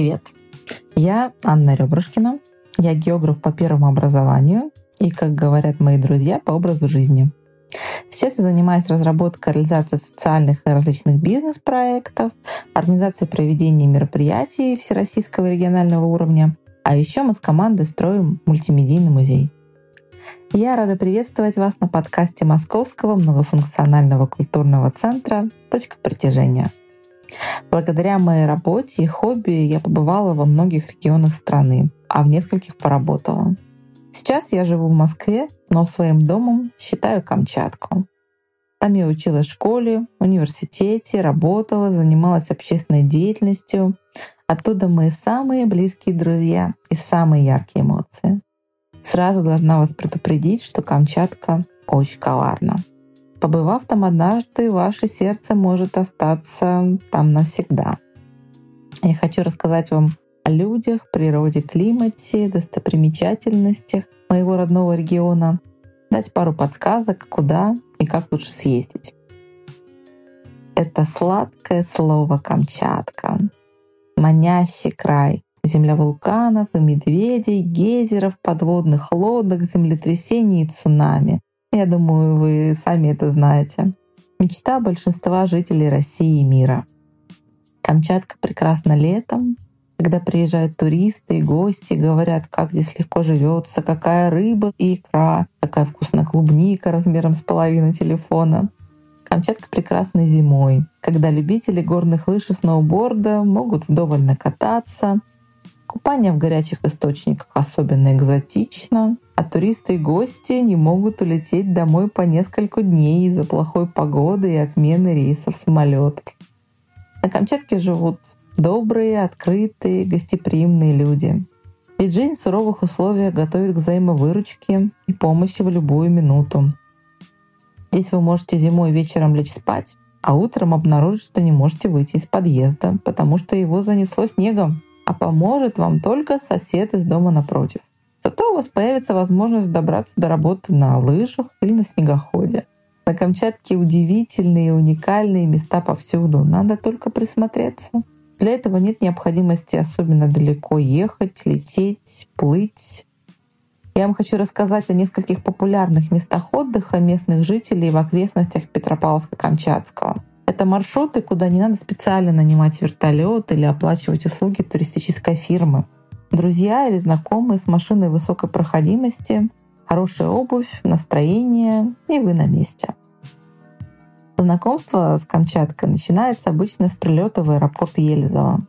Привет! Я Анна Ребрушкина. Я географ по первому образованию и, как говорят мои друзья, по образу жизни. Сейчас я занимаюсь разработкой реализацией социальных и различных бизнес-проектов, организацией проведения мероприятий всероссийского и регионального уровня, а еще мы с командой строим мультимедийный музей. Я рада приветствовать вас на подкасте Московского многофункционального культурного центра «Точка притяжения». Благодаря моей работе и хобби я побывала во многих регионах страны, а в нескольких поработала. Сейчас я живу в Москве, но своим домом считаю Камчатку. Там я училась в школе, университете, работала, занималась общественной деятельностью. Оттуда мои самые близкие друзья и самые яркие эмоции. Сразу должна вас предупредить, что Камчатка очень коварна. Побывав там однажды, ваше сердце может остаться там навсегда. Я хочу рассказать вам о людях, природе, климате, достопримечательностях моего родного региона, дать пару подсказок, куда и как лучше съездить. Это сладкое слово Камчатка, манящий край, земля вулканов и медведей, гейзеров, подводных лодок, землетрясений и цунами. Я думаю, вы сами это знаете. Мечта большинства жителей России и мира. Камчатка прекрасна летом, когда приезжают туристы и гости, говорят, как здесь легко живется, какая рыба и икра, какая вкусная клубника размером с половину телефона. Камчатка прекрасна зимой, когда любители горных лыж и сноуборда могут вдоволь накататься, Купание в горячих источниках особенно экзотично, а туристы и гости не могут улететь домой по несколько дней из-за плохой погоды и отмены рейсов самолетов. На Камчатке живут добрые, открытые, гостеприимные люди. Ведь жизнь в суровых условиях готовит к взаимовыручке и помощи в любую минуту. Здесь вы можете зимой вечером лечь спать, а утром обнаружить, что не можете выйти из подъезда, потому что его занесло снегом а поможет вам только сосед из дома напротив. Зато у вас появится возможность добраться до работы на лыжах или на снегоходе. На Камчатке удивительные и уникальные места повсюду. Надо только присмотреться. Для этого нет необходимости особенно далеко ехать, лететь, плыть. Я вам хочу рассказать о нескольких популярных местах отдыха местных жителей в окрестностях Петропавловска-Камчатского. Это маршруты, куда не надо специально нанимать вертолет или оплачивать услуги туристической фирмы. Друзья или знакомые с машиной высокой проходимости, хорошая обувь, настроение, и вы на месте. Знакомство с Камчаткой начинается обычно с прилета в аэропорт Елизово.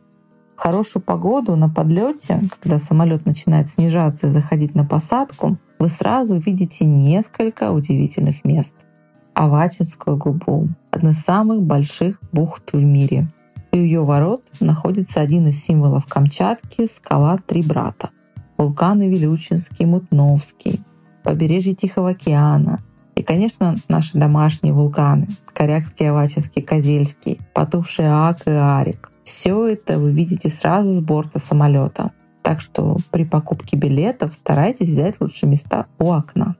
В хорошую погоду на подлете, когда самолет начинает снижаться и заходить на посадку, вы сразу увидите несколько удивительных мест — Авачинскую губу, одна из самых больших бухт в мире. У ее ворот находится один из символов Камчатки — скала Три Брата. Вулканы Вилючинский, Мутновский, побережье Тихого океана и, конечно, наши домашние вулканы — Корякский, Авачинский, Козельский, потухший Ак и Арик. Все это вы видите сразу с борта самолета. Так что при покупке билетов старайтесь взять лучшие места у окна.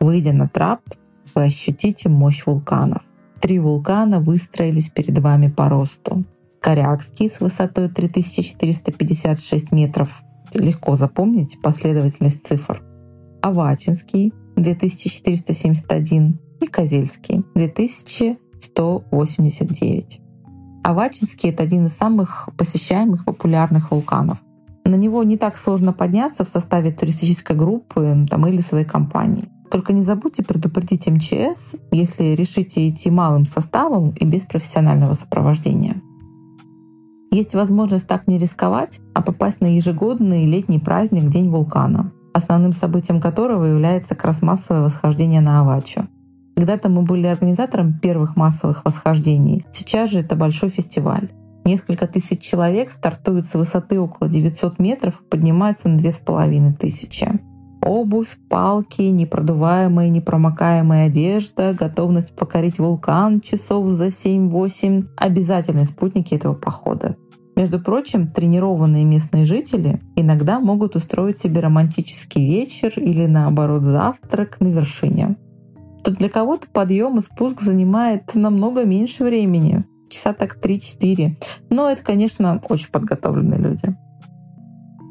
Выйдя на трап, вы ощутите мощь вулканов. Три вулкана выстроились перед вами по росту. Корякский с высотой 3456 метров. Lегко запомнить последовательность цифр. Авачинский 2471 и Козельский 2189. Авачинский — это один из самых посещаемых популярных вулканов. На него не так сложно подняться в составе туристической группы там, или своей компании. Только не забудьте предупредить МЧС, если решите идти малым составом и без профессионального сопровождения. Есть возможность так не рисковать, а попасть на ежегодный летний праздник День вулкана, основным событием которого является как раз массовое восхождение на Авачу. Когда-то мы были организатором первых массовых восхождений, сейчас же это большой фестиваль. Несколько тысяч человек стартуют с высоты около 900 метров и поднимаются на 2500 обувь, палки, непродуваемая, непромокаемая одежда, готовность покорить вулкан часов за 7-8 — обязательные спутники этого похода. Между прочим, тренированные местные жители иногда могут устроить себе романтический вечер или наоборот завтрак на вершине. то для кого-то подъем и спуск занимает намного меньше времени. Часа так 3-4. Но это, конечно, очень подготовленные люди.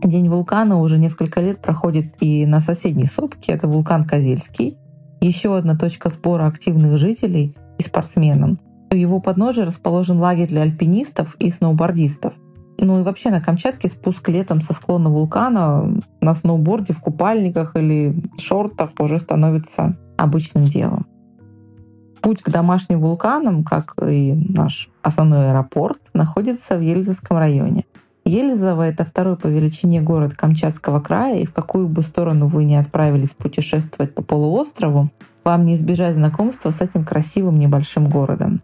День вулкана уже несколько лет проходит и на соседней сопке. Это вулкан Козельский. Еще одна точка сбора активных жителей и спортсменов. У его подножия расположен лагерь для альпинистов и сноубордистов. Ну и вообще на Камчатке спуск летом со склона вулкана на сноуборде, в купальниках или шортах уже становится обычным делом. Путь к домашним вулканам, как и наш основной аэропорт, находится в Ельзовском районе. Ельзово — это второй по величине город Камчатского края, и в какую бы сторону вы ни отправились путешествовать по полуострову, вам не избежать знакомства с этим красивым небольшим городом.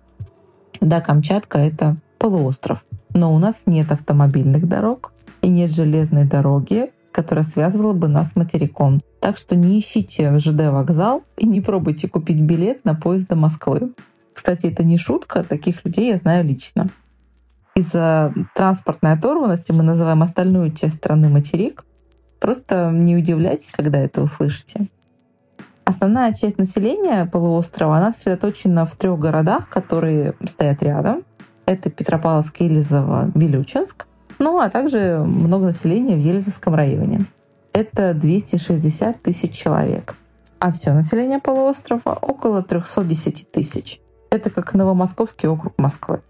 Да, Камчатка — это полуостров, но у нас нет автомобильных дорог и нет железной дороги, которая связывала бы нас с материком. Так что не ищите ЖД вокзал и не пробуйте купить билет на поезд до Москвы. Кстати, это не шутка, таких людей я знаю лично. Из-за транспортной оторванности мы называем остальную часть страны материк. Просто не удивляйтесь, когда это услышите. Основная часть населения полуострова, она сосредоточена в трех городах, которые стоят рядом. Это Петропавловск, Елизово, Вилючинск. Ну, а также много населения в Елизовском районе. Это 260 тысяч человек. А все население полуострова около 310 тысяч. Это как Новомосковский округ Москвы.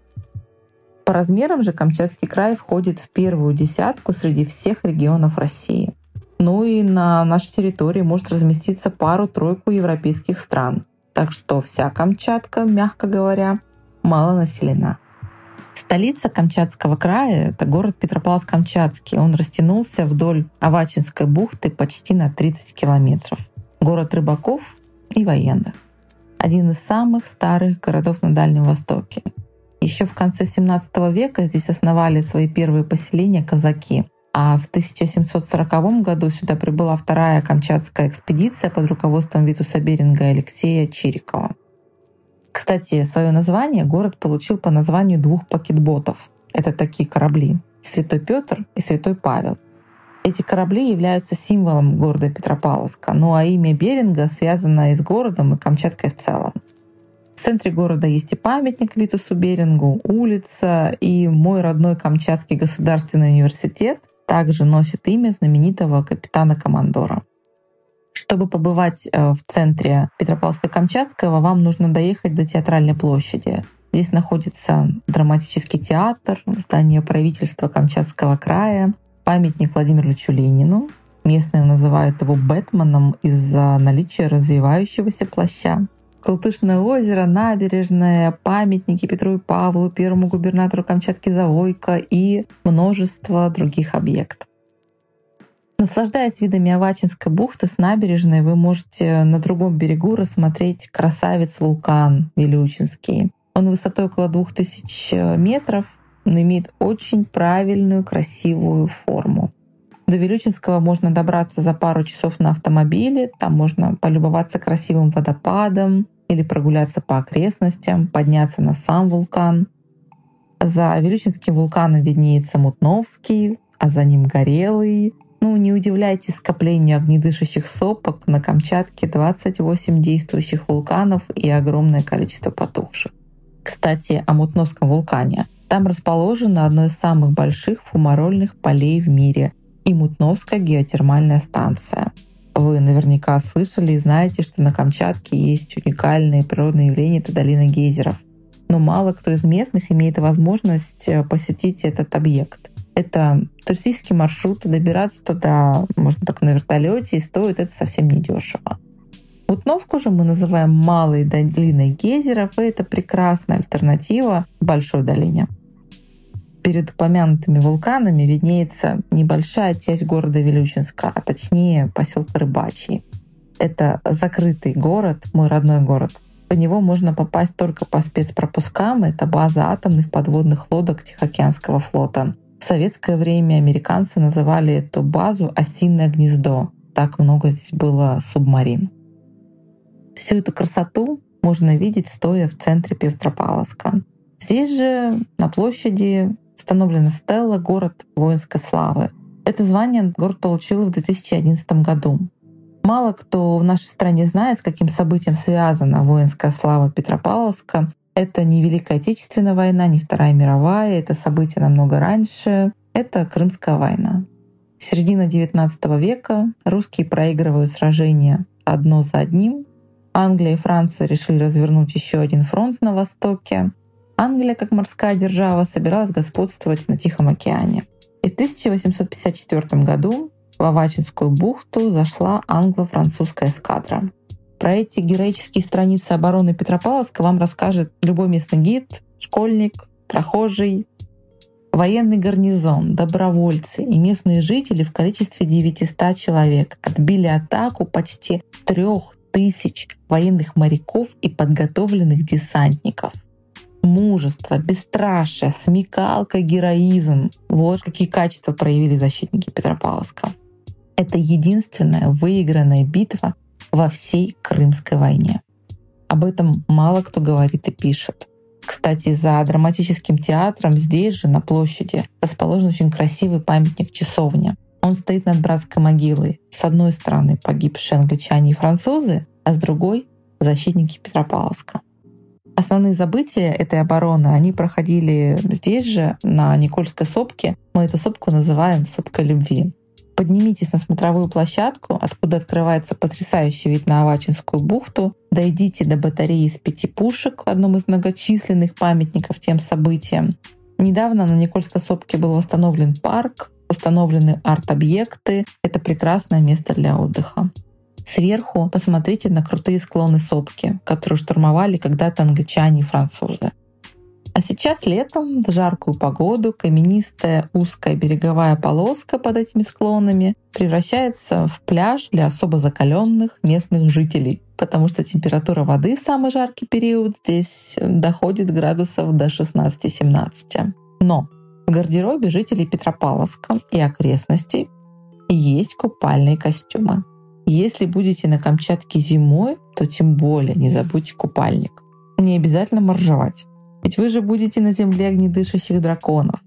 По размерам же Камчатский край входит в первую десятку среди всех регионов России. Ну и на нашей территории может разместиться пару-тройку европейских стран. Так что вся Камчатка, мягко говоря, мало населена. Столица Камчатского края — это город Петропавловск-Камчатский. Он растянулся вдоль Авачинской бухты почти на 30 километров. Город рыбаков и военных. Один из самых старых городов на Дальнем Востоке. Еще в конце 17 века здесь основали свои первые поселения казаки. А в 1740 году сюда прибыла вторая Камчатская экспедиция под руководством Витуса Беринга и Алексея Чирикова. Кстати, свое название город получил по названию двух пакетботов. Это такие корабли — Святой Петр и Святой Павел. Эти корабли являются символом города Петропавловска, ну а имя Беринга связано и с городом, и Камчаткой в целом. Центре города есть и памятник Витусу Берингу, улица, и мой родной Камчатский государственный университет также носит имя знаменитого капитана-командора. Чтобы побывать э, в центре Петропавловска-Камчатского, вам нужно доехать до Театральной площади. Здесь находится драматический театр, здание правительства Камчатского края, памятник Владимиру Ильичу Ленину. Местные называют его Бэтменом из-за наличия развивающегося плаща. Колтышное озеро, набережная, памятники Петру и Павлу, первому губернатору Камчатки Завойко и множество других объектов. Наслаждаясь видами Авачинской бухты с набережной, вы можете на другом берегу рассмотреть красавец-вулкан Вилючинский. Он высотой около 2000 метров, но имеет очень правильную, красивую форму. До Вилючинского можно добраться за пару часов на автомобиле. Там можно полюбоваться красивым водопадом или прогуляться по окрестностям, подняться на сам вулкан. За Вилючинским вулканом виднеется Мутновский, а за ним Горелый, ну, не удивляйтесь скоплению огнедышащих сопок на Камчатке 28 действующих вулканов и огромное количество потухших. Кстати, о Мутновском вулкане. Там расположено одно из самых больших фумарольных полей в мире и Мутновская геотермальная станция. Вы наверняка слышали и знаете, что на Камчатке есть уникальные природные явления — это долина гейзеров. Но мало кто из местных имеет возможность э, посетить этот объект. Это туристический маршрут, добираться туда можно так на вертолете, и стоит это совсем недешево. Мутновку же мы называем малой долиной гейзеров, и это прекрасная альтернатива большой долине. Перед упомянутыми вулканами виднеется небольшая часть города Вилючинска, а точнее поселка Рыбачий. Это закрытый город, мой родной город. По него можно попасть только по спецпропускам. Это база атомных подводных лодок Тихоокеанского флота. В советское время американцы называли эту базу «осиное гнездо». Так много здесь было субмарин. Всю эту красоту можно видеть, стоя в центре Петропавловска. Здесь же, на площади, установлена стелла «Город воинской славы». Это звание город получил в 2011 году. Мало кто в нашей стране знает, с каким событием связана воинская слава Петропавловска. Это не Великая Отечественная война, не Вторая мировая, это событие намного раньше. Это Крымская война. Середина XIX века русские проигрывают сражения одно за одним. Англия и Франция решили развернуть еще один фронт на востоке. Англия, как морская держава, собиралась господствовать на Тихом океане. И в 1854 году в Авачинскую бухту зашла англо-французская эскадра. Про эти героические страницы обороны Петропавловска вам расскажет любой местный гид, школьник, прохожий, военный гарнизон, добровольцы и местные жители в количестве 900 человек отбили атаку почти трех тысяч военных моряков и подготовленных десантников. Мужество, бесстрашие, смекалка, героизм — вот какие качества проявили защитники Петропавловска. Это единственная выигранная битва во всей Крымской войне. Об этом мало кто говорит и пишет. Кстати, за драматическим театром здесь же, на площади, расположен очень красивый памятник часовня. Он стоит над братской могилой. С одной стороны погибшие англичане и французы, а с другой — защитники Петропавловска. Основные забытия этой обороны, они проходили здесь же, на Никольской сопке. Мы эту сопку называем «Сопка любви». Поднимитесь на смотровую площадку, откуда открывается потрясающий вид на Авачинскую бухту. Дойдите до батареи из пяти пушек, в одном из многочисленных памятников тем событиям. Недавно на Никольской сопке был восстановлен парк, установлены арт-объекты. Это прекрасное место для отдыха. Сверху посмотрите на крутые склоны сопки, которые штурмовали когда-то англичане и французы. А сейчас летом, в жаркую погоду, каменистая узкая береговая полоска под этими склонами превращается в пляж для особо закаленных местных жителей, потому что температура воды в самый жаркий период здесь доходит градусов до 16-17. Но в гардеробе жителей Петропавловска и окрестностей есть купальные костюмы. Если будете на Камчатке зимой, то тем более не забудьте купальник. Не обязательно моржевать. Ведь вы же будете на земле огнедышащих драконов.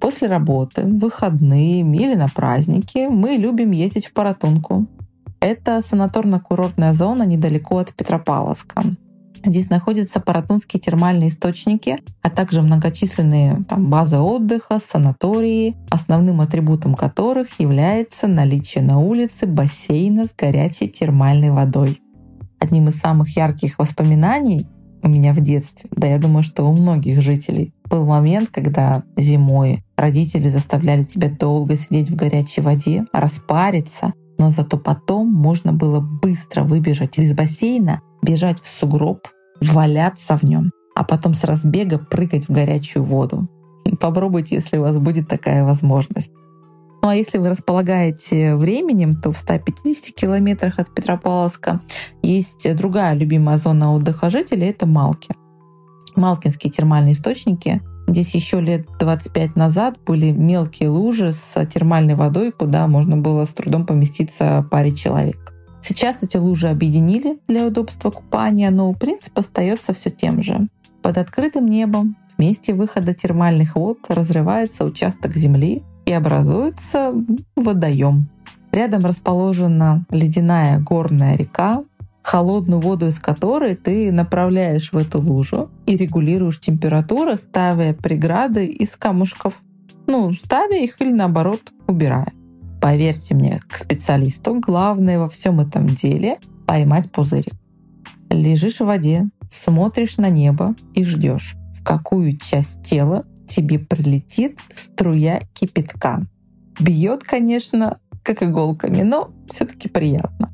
После работы, выходные или на праздники мы любим ездить в Паратунку. Это санаторно-курортная зона недалеко от Петропавловска. Здесь находятся паратунские термальные источники, а также многочисленные там, базы отдыха, санатории, основным атрибутом которых является наличие на улице бассейна с горячей термальной водой. Одним из самых ярких воспоминаний у меня в детстве, да я думаю, что у многих жителей, был момент, когда зимой родители заставляли тебя долго сидеть в горячей воде, распариться, но зато потом можно было быстро выбежать из бассейна, бежать в сугроб, валяться в нем, а потом с разбега прыгать в горячую воду. Попробуйте, если у вас будет такая возможность. Ну а если вы располагаете временем, то в 150 километрах от Петропавловска есть другая любимая зона отдыха жителей — это Малки. Малкинские термальные источники. Здесь еще лет 25 назад были мелкие лужи с термальной водой, куда можно было с трудом поместиться паре человек. Сейчас эти лужи объединили для удобства купания, но принцип остается все тем же. Под открытым небом в месте выхода термальных вод разрывается участок земли, и образуется водоем. Рядом расположена ледяная горная река, холодную воду из которой ты направляешь в эту лужу и регулируешь температуру, ставя преграды из камушков. Ну, ставя их или наоборот убирая. Поверьте мне, к специалисту главное во всем этом деле поймать пузырик. Лежишь в воде, смотришь на небо и ждешь, в какую часть тела тебе прилетит струя кипятка. Бьет, конечно, как иголками, но все-таки приятно.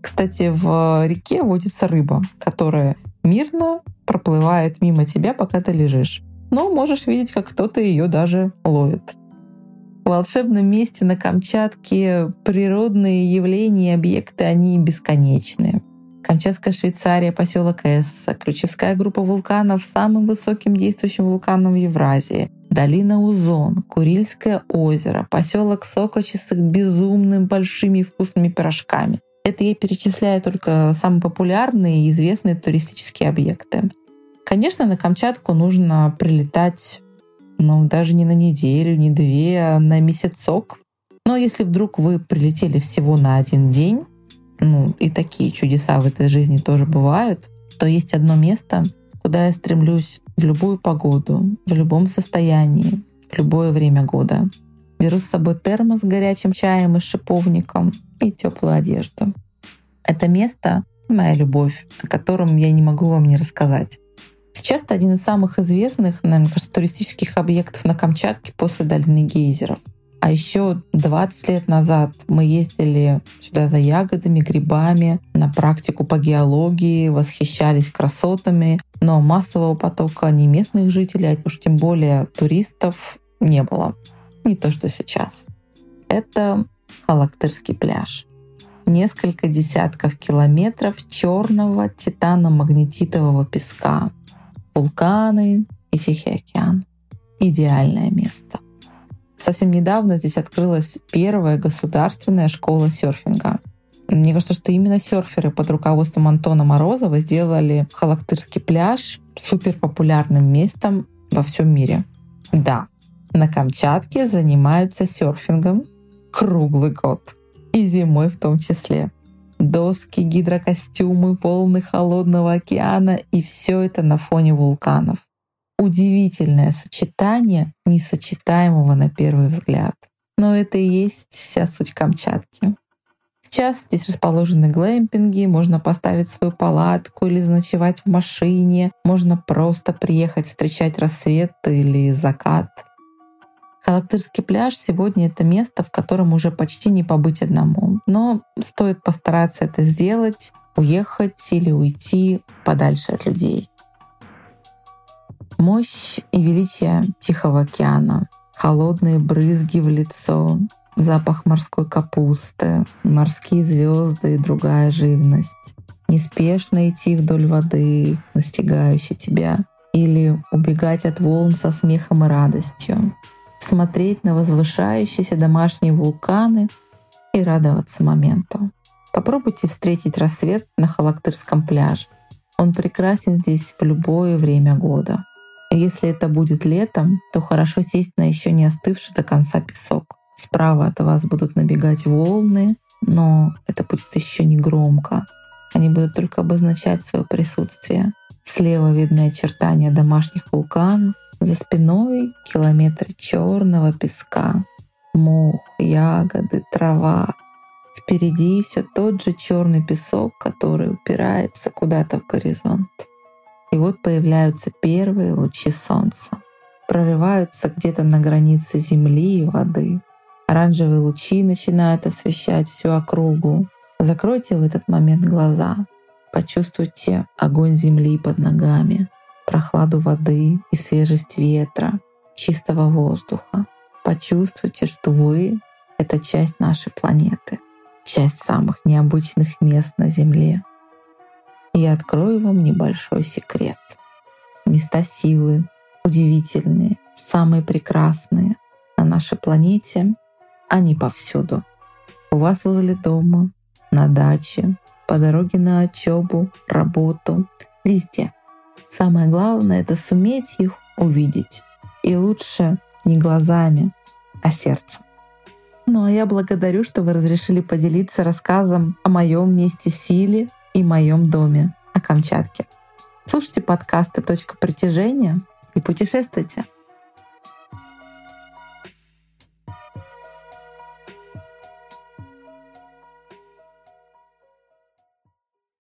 Кстати, в реке водится рыба, которая мирно проплывает мимо тебя, пока ты лежишь. Но можешь видеть, как кто-то ее даже ловит. Волшебном месте на Камчатке природные явления и объекты, они бесконечные. Камчатская Швейцария, поселок Эсса, ключевская группа вулканов с самым высоким действующим вулканом в Евразии, долина Узон, Курильское озеро, поселок Сокочи с их безумными большими вкусными пирожками. Это я перечисляю только самые популярные и известные туристические объекты. Конечно, на Камчатку нужно прилетать ну, даже не на неделю, не две, а на месяцок. Но если вдруг вы прилетели всего на один день, ну и такие чудеса в этой жизни тоже бывают, то есть одно место, куда я стремлюсь в любую погоду, в любом состоянии, в любое время года. Беру с собой термос с горячим чаем и шиповником и теплую одежду. Это место — моя любовь, о котором я не могу вам не рассказать. Сейчас это один из самых известных, наверное, кажется, туристических объектов на Камчатке после долины гейзеров. А еще 20 лет назад мы ездили сюда за ягодами, грибами, на практику по геологии, восхищались красотами, но массового потока ни местных жителей, а уж тем более туристов не было. Не то, что сейчас. Это Халактырский пляж. Несколько десятков километров черного титано-магнетитового песка, вулканы и Тихий океан. Идеальное место. Совсем недавно здесь открылась первая государственная школа серфинга. Мне кажется, что именно серферы под руководством Антона Морозова сделали Халактырский пляж супер популярным местом во всем мире. Да, на Камчатке занимаются серфингом круглый год. И зимой в том числе доски, гидрокостюмы, волны холодного океана и все это на фоне вулканов. Удивительное сочетание несочетаемого на первый взгляд. Но это и есть вся суть Камчатки. Сейчас здесь расположены глэмпинги, можно поставить свою палатку или заночевать в машине, можно просто приехать встречать рассвет или закат. Халактырский пляж сегодня это место, в котором уже почти не побыть одному. Но стоит постараться это сделать, уехать или уйти подальше от людей. Мощь и величие Тихого океана, холодные брызги в лицо, запах морской капусты, морские звезды и другая живность. Неспешно идти вдоль воды, настигающей тебя, или убегать от волн со смехом и радостью смотреть на возвышающиеся домашние вулканы и радоваться моменту. Попробуйте встретить рассвет на Халактырском пляже. Он прекрасен здесь в любое время года. И если это будет летом, то хорошо сесть на еще не остывший до конца песок. Справа от вас будут набегать волны, но это будет еще не громко. Они будут только обозначать свое присутствие. Слева видны очертания домашних вулканов, за спиной километры черного песка, мох, ягоды, трава. Впереди все тот же черный песок, который упирается куда-то в горизонт. И вот появляются первые лучи солнца. Прорываются где-то на границе земли и воды. Оранжевые лучи начинают освещать всю округу. Закройте в этот момент глаза. Почувствуйте огонь земли под ногами прохладу воды и свежесть ветра, чистого воздуха. Почувствуйте, что вы — это часть нашей планеты, часть самых необычных мест на Земле. И я открою вам небольшой секрет. Места силы, удивительные, самые прекрасные на нашей планете, они повсюду. У вас возле дома, на даче, по дороге на учебу, работу, везде. Самое главное — это суметь их увидеть. И лучше не глазами, а сердцем. Ну а я благодарю, что вы разрешили поделиться рассказом о моем месте силе и моем доме, о Камчатке. Слушайте подкасты «Точка притяжения» и путешествуйте.